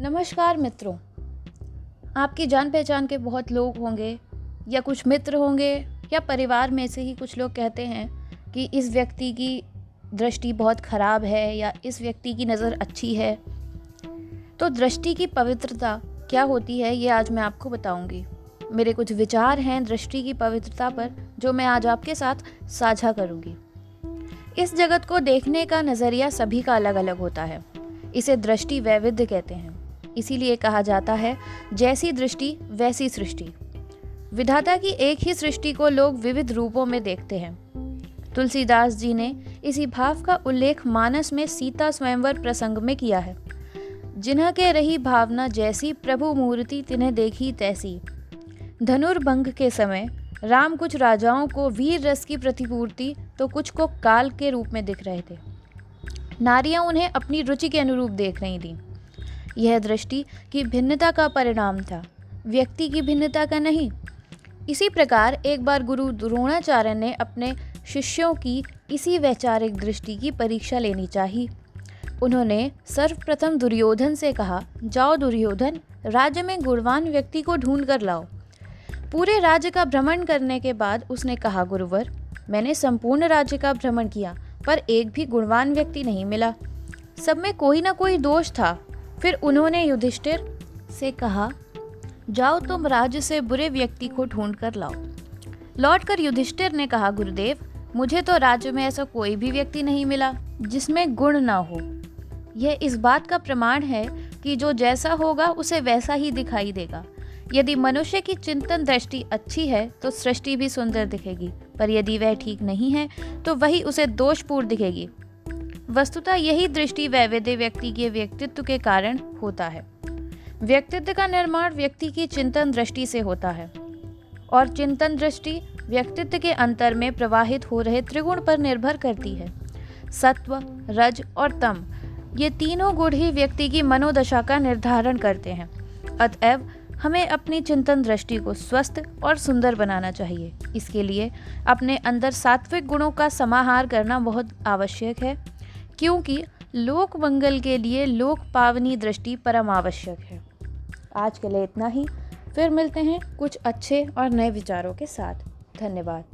नमस्कार मित्रों। आपकी जान पहचान के बहुत लोग होंगे, या कुछ मित्र होंगे, या परिवार में से ही कुछ लोग कहते हैं कि इस व्यक्ति की दृष्टि बहुत ख़राब है, या इस व्यक्ति की नज़र अच्छी है। तो दृष्टि की पवित्रता क्या होती है, ये आज मैं आपको बताऊँगी। मेरे कुछ विचार हैं दृष्टि की पवित्रता पर, जो मैं आज आपके साथ साझा करूँगी। इस जगत को देखने का नज़रिया सभी का अलग अलग होता है। इसे दृष्टि वैविध्य कहते हैं। इसीलिए कहा जाता है, जैसी दृष्टि, वैसी सृष्टि। विधाता की एक ही सृष्टि को लोग विविध रूपों में देखते हैं। तुलसीदास जी ने इसी भाव का उल्लेख मानस में सीता स्वयंवर प्रसंग में किया है। जिन्ह के रही भावना जैसी प्रभु मूर्ति तिन्हें देखी तैसी। धनुर्भंग के समय राम कुछ राजाओं को वीर रस की प्रतिपूर्ति तो कुछ को काल के रूप में दिख रहे थे। नारियाँ उन्हें अपनी रुचि के अनुरूप देख रही थीं। यह दृष्टि की भिन्नता का परिणाम था। व्यक्ति की भिन्नता का नहीं। इसी प्रकार एक बार गुरु द्रोणाचार्य ने अपने शिष्यों की इसी वैचारिक दृष्टि की परीक्षा लेनी चाहिए। उन्होंने सर्वप्रथम दुर्योधन से कहा, जाओ दुर्योधन, राज्य में गुणवान व्यक्ति को ढूंढ कर लाओ। पूरे राज्य का भ्रमण करने के बाद उसने कहा, गुरुवर, मैंने संपूर्ण राज्य का भ्रमण किया, पर एक भी गुणवान व्यक्ति नहीं मिला। सब में कोई ना कोई दोष था। फिर उन्होंने युधिष्ठिर से कहा, जाओ तुम राज्य से बुरे व्यक्ति को ढूंढ कर लाओ। लौटकर युधिष्ठिर ने कहा, गुरुदेव, मुझे तो राज्य में ऐसा कोई भी व्यक्ति नहीं मिला जिसमें गुण ना हो। यह इस बात का प्रमाण है कि जो जैसा होगा, उसे वैसा ही दिखाई देगा। यदि मनुष्य की चिंतन दृष्टि अच्छी है तो सृष्टि भी सुंदर दिखेगी, पर यदि वह ठीक नहीं है तो वही उसे दोषपूर्ण दिखेगी। वस्तुतः यही दृष्टि वैविध्य व्यक्ति के व्यक्तित्व के कारण होता है। व्यक्तित्व का निर्माण व्यक्ति की चिंतन दृष्टि से होता है और चिंतन दृष्टि व्यक्तित्व के अंतर में प्रवाहित हो रहे त्रिगुण पर निर्भर करती है। सत्व, रज और तम, ये तीनों गुण ही व्यक्ति की मनोदशा का निर्धारण करते हैं। अतएव हमें अपनी चिंतन दृष्टि को स्वस्थ और सुंदर बनाना चाहिए। इसके लिए अपने अंदर सात्विक गुणों का समाहार करना बहुत आवश्यक है। क्योंकि लोक मंगल के लिए लोक पावनी दृष्टि परम आवश्यक है। आज के लिए इतना ही। फिर मिलते हैं कुछ अच्छे और नए विचारों के साथ। धन्यवाद।